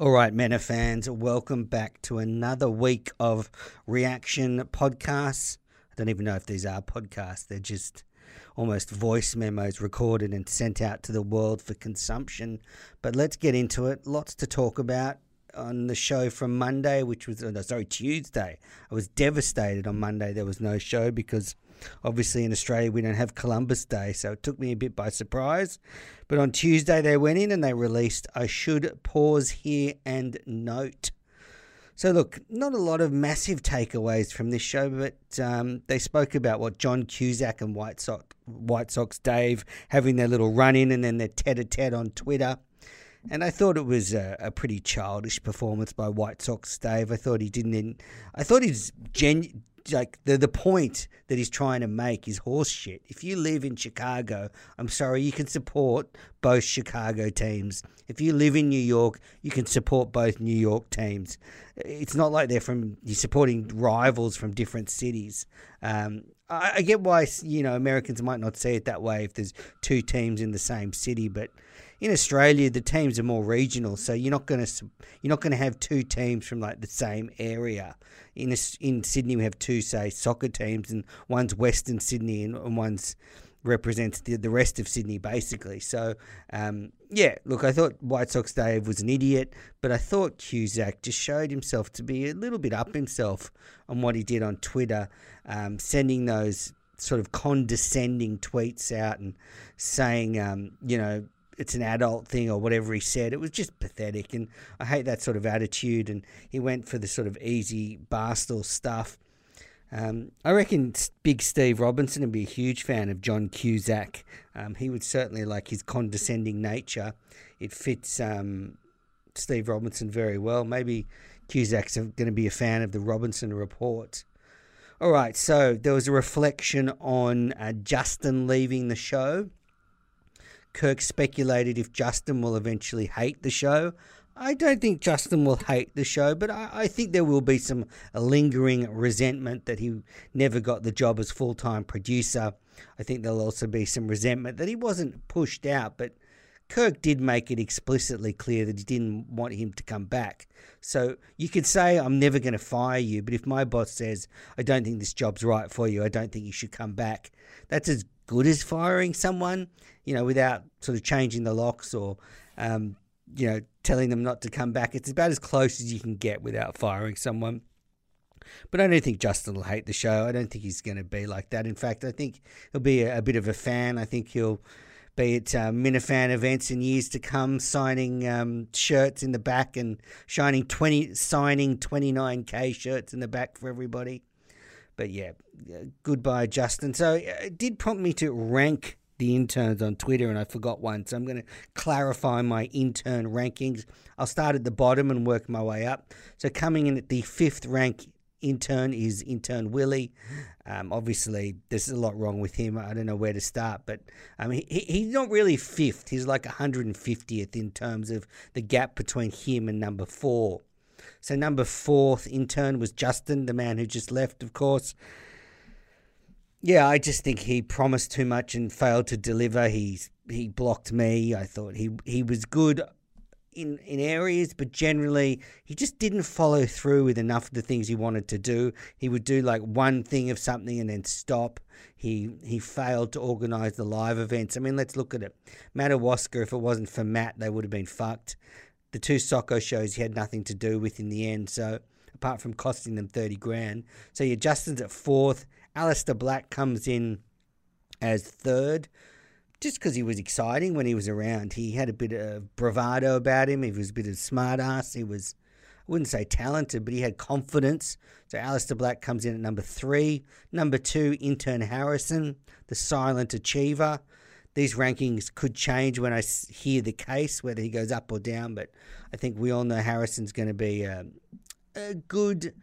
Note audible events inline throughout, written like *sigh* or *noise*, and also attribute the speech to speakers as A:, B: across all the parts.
A: All right, Minifans, welcome back to another week of reaction podcasts. I don't even know if these are podcasts, they're just almost voice memos recorded and sent out to the world for consumption. But let's get into it. Lots to talk about on the show from Monday, which was, uh, no, sorry, Tuesday. I was devastated on Monday there was no show because obviously in Australia we don't have Columbus Day, so it took me a bit by surprise. But on Tuesday they went in and they released I Should Pause Here and Note. So, look, not a lot of massive takeaways from this show, but um, they spoke about what John Cusack and White Sox, White Sox Dave having their little run in and then their tete a tete on Twitter. And I thought it was a, a, pretty childish performance by White Sox Dave. I thought he didn't. I thought he's gen, like the the point that he's trying to make is horseshit. If you live in Chicago, I'm sorry, you can support both Chicago teams. If you live in New York, you can support both New York teams. It's not like they're from you're supporting rivals from different cities. Um, I, I get why you know Americans might not see it that way if there's two teams in the same city, but in Australia, the teams are more regional, so you're not going to you're not going to have two teams from like the same area. In in Sydney, we have two say soccer teams, and one's Western Sydney and, and one's represents the, the rest of Sydney basically. So um, yeah, look, I thought White Sox Dave was an idiot, but I thought Cusack just showed himself to be a little bit up himself on what he did on Twitter, um, sending those sort of condescending tweets out and saying, um, you know, it's an adult thing or whatever he said. It was just pathetic, and I hate that sort of attitude. And he went for the sort of easy barstool stuff. Um, I reckon Big Steve Robinson would be a huge fan of John Cusack. Um, he would certainly like his condescending nature. It fits um, Steve Robinson very well. Maybe Cusack's going to be a fan of the Robinson Report. All right, so there was a reflection on uh, Justin leaving the show. Kirk speculated if Justin will eventually hate the show. I don't think Justin will hate the show, but I, I think there will be some lingering resentment that he never got the job as full time producer. I think there'll also be some resentment that he wasn't pushed out, but Kirk did make it explicitly clear that he didn't want him to come back. So you could say, I'm never going to fire you, but if my boss says, I don't think this job's right for you, I don't think you should come back, that's as good as firing someone, you know, without sort of changing the locks or, um, you know, telling them not to come back. It's about as close as you can get without firing someone. But I don't think Justin will hate the show. I don't think he's going to be like that. In fact, I think he'll be a, a bit of a fan. I think he'll be at uh, Minifan events in years to come, signing um, shirts in the back and shining twenty, signing twenty nine k shirts in the back for everybody. But yeah, goodbye, Justin. So uh, it did prompt me to rank the interns on Twitter, and I forgot one. So I'm going to clarify my intern rankings. I'll start at the bottom and work my way up. So coming in at the fifth rank intern is intern Willie. Um, obviously, there's a lot wrong with him. I don't know where to start, but um, he, he's not really fifth. He's like 150th in terms of the gap between him and number four. So number fourth in turn was Justin, the man who just left, of course. Yeah, I just think he promised too much and failed to deliver. He's he blocked me. I thought he he was good in in areas, but generally he just didn't follow through with enough of the things he wanted to do. He would do like one thing of something and then stop. He he failed to organise the live events. I mean, let's look at it. Madawaska, if it wasn't for Matt, they would have been fucked the two Socko shows he had nothing to do with in the end. So apart from costing them 30 grand. So yeah, Justin's at fourth. Aleister Black comes in as third just because he was exciting when he was around. He had a bit of bravado about him. He was a bit of smart ass. He was, I wouldn't say talented, but he had confidence. So Aleister Black comes in at number three. Number two, Intern Harrison, the silent achiever these rankings could change when I hear the case, whether he goes up or down. But I think we all know Harrison's going to be a, a good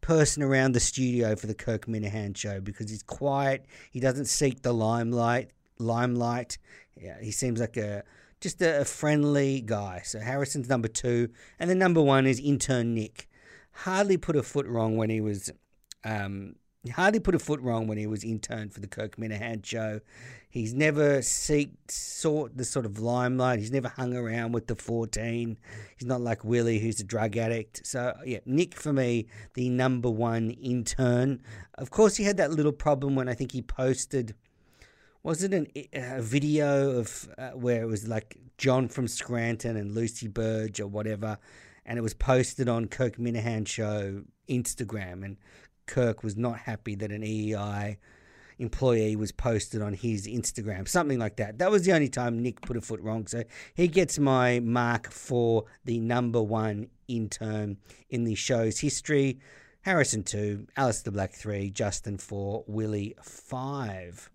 A: person around the studio for the Kirk Minihane show because he's quiet. He doesn't seek the limelight. Limelight. Yeah, he seems like a just a, a friendly guy. So Harrison's number two, and then number one is intern Nick. Hardly put a foot wrong when he was um, he hardly put a foot wrong when he was intern for the Kirk Minihane show. He's never seeked, sought the sort of limelight. He's never hung around with the 14. He's not like Willie, who's a drug addict. So, yeah, Nick for me, the number one intern. Of course, he had that little problem when I think he posted, was it an, a video of uh, where it was like John from Scranton and Lucy Burge or whatever, and it was posted on Kirk Minihane show Instagram, and Kirk was not happy that an EEI employee was posted on his Instagram, something like that. That was the only time Nick put a foot wrong. So he gets my mark for the number one intern in the show's history. Harrison 2, Aleister Black 3, Justin 4, Willie 5.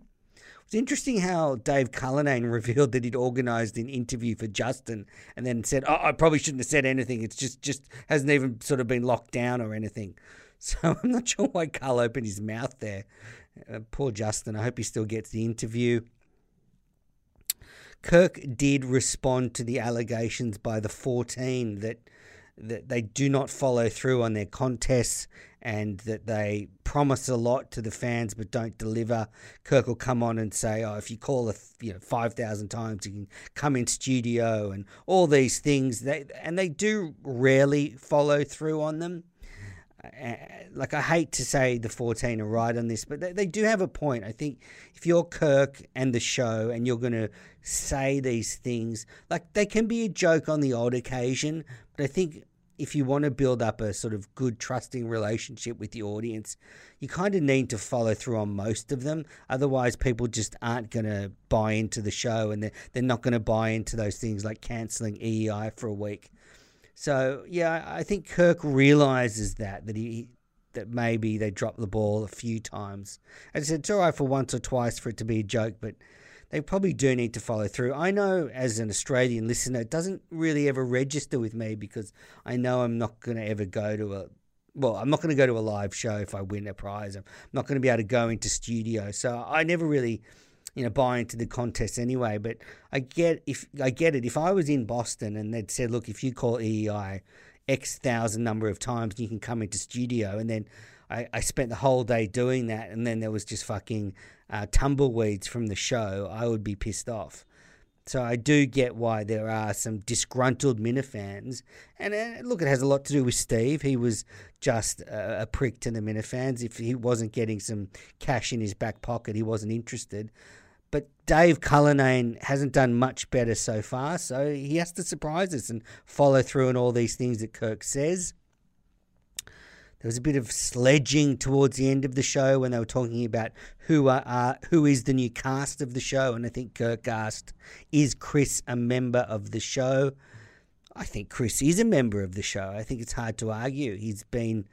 A: It's interesting how Dave Cullinane *laughs* revealed that he'd organised an interview for Justin and then said, "Oh, I probably shouldn't have said anything. It's just just hasn't even sort of been locked down or anything." *laughs* So I'm not sure why Carl opened his mouth there. Uh, poor Justin. I hope he still gets the interview. Kirk did respond to the allegations by the 14 that that they do not follow through on their contests and that they promise a lot to the fans but don't deliver. Kirk will come on and say, "Oh, if you call a you know five thousand times, you can come in studio," and all these things. They and they do rarely follow through on them Uh, like I hate to say the 14 are right on this, but they, they do have a point. I think if you're Kirk and the show and you're going to say these things, like they can be a joke on the odd occasion, but I think if you want to build up a sort of good trusting relationship with the audience, you kind of need to follow through on most of them. Otherwise, people just aren't going to buy into the show and they're, they're not going to buy into those things like cancelling EEI for a week. So yeah, I think Kirk realizes that that he that maybe they dropped the ball a few times. As I said, it's all right for once or twice for it to be a joke, but they probably do need to follow through. I know as an Australian listener, it doesn't really ever register with me because I know I'm not going to ever go to a well, I'm not going to go to a live show if I win a prize. I'm not going to be able to go into studio. So I never really you know, buy into the contest anyway. But I get if I get it. If I was in Boston and they'd said, look, if you call EEI X thousand number of times, you can come into studio, and then I, I spent the whole day doing that, and then there was just fucking uh, tumbleweeds from the show, I would be pissed off. So I do get why there are some disgruntled Minifans. And uh, look, it has a lot to do with Steve. He was just a, a prick to the Minifans. If he wasn't getting some cash in his back pocket, he wasn't interested. But Dave Cullinane hasn't done much better so far, so he has to surprise us and follow through on all these things that Kirk says. There was a bit of sledging towards the end of the show when they were talking about who are uh, who is the new cast of the show, and I think Kirk asked, "Is Chris a member of the show?" I think Chris is a member of the show. I think it's hard to argue. He's been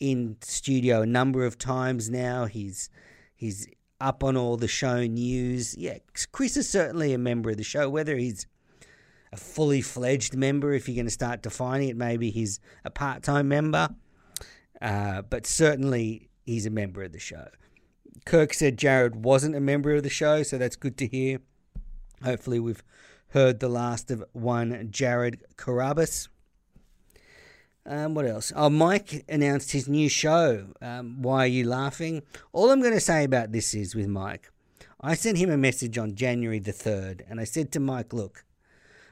A: in studio a number of times now. He's he's up on all the show news. Yeah, Chris is certainly a member of the show. Whether he's a fully fledged member, if you're going to start defining it, maybe he's a part time member, uh, but certainly he's a member of the show. Kirk said Jared wasn't a member of the show, so that's good to hear. Hopefully, we've heard the last of one Jared Carrabis. Um, what else? Oh, Mike announced his new show. Um, Why are you laughing? All I'm going to say about this is with Mike, I sent him a message on January the 3rd, and I said to Mike, look,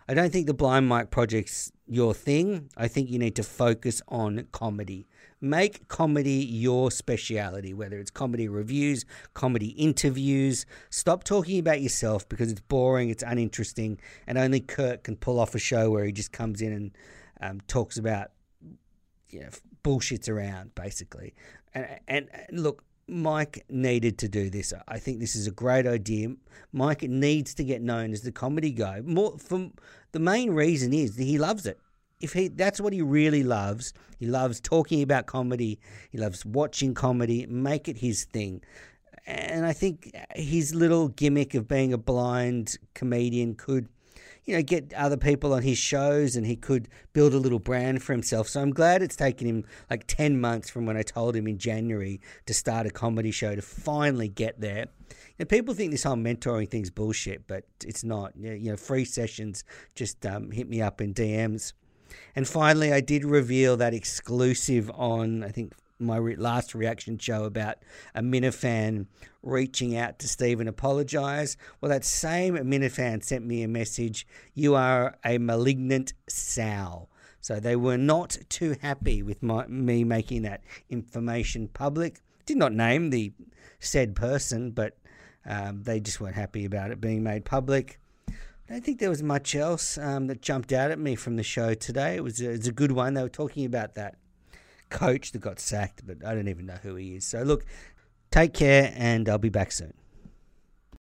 A: I don't think the Blind Mike project's your thing. I think you need to focus on comedy. Make comedy your speciality, whether it's comedy reviews, comedy interviews. Stop talking about yourself because it's boring, it's uninteresting, and only Kirk can pull off a show where he just comes in and um, talks about you know, bullshits around basically. And, and, look, Mike needed to do this. I think this is a great idea. Mike needs to get known as the comedy guy. More from the main reason is that he loves it. If he that's what he really loves, he loves talking about comedy. He loves watching comedy. Make it his thing. And I think his little gimmick of being a blind comedian could you know, get other people on his shows and he could build a little brand for himself. So I'm glad it's taken him like 10 months from when I told him in January to start a comedy show to finally get there. Know, people think this whole mentoring thing's bullshit, but it's not. You know, free sessions, just um, hit me up in DMs. And finally, I did reveal that exclusive on, I think, my re- last reaction show about a Minifan reaching out to Steve and apologise. Well, that same Minifan sent me a message You are a malignant sow. So they were not too happy with my, me making that information public. Did not name the said person, but um, they just weren't happy about it being made public. I don't think there was much else um, that jumped out at me from the show today. It was a, it was a good one. They were talking about that coach that got sacked, but I don't even know who he is. So, look, take care, and I'll be back soon.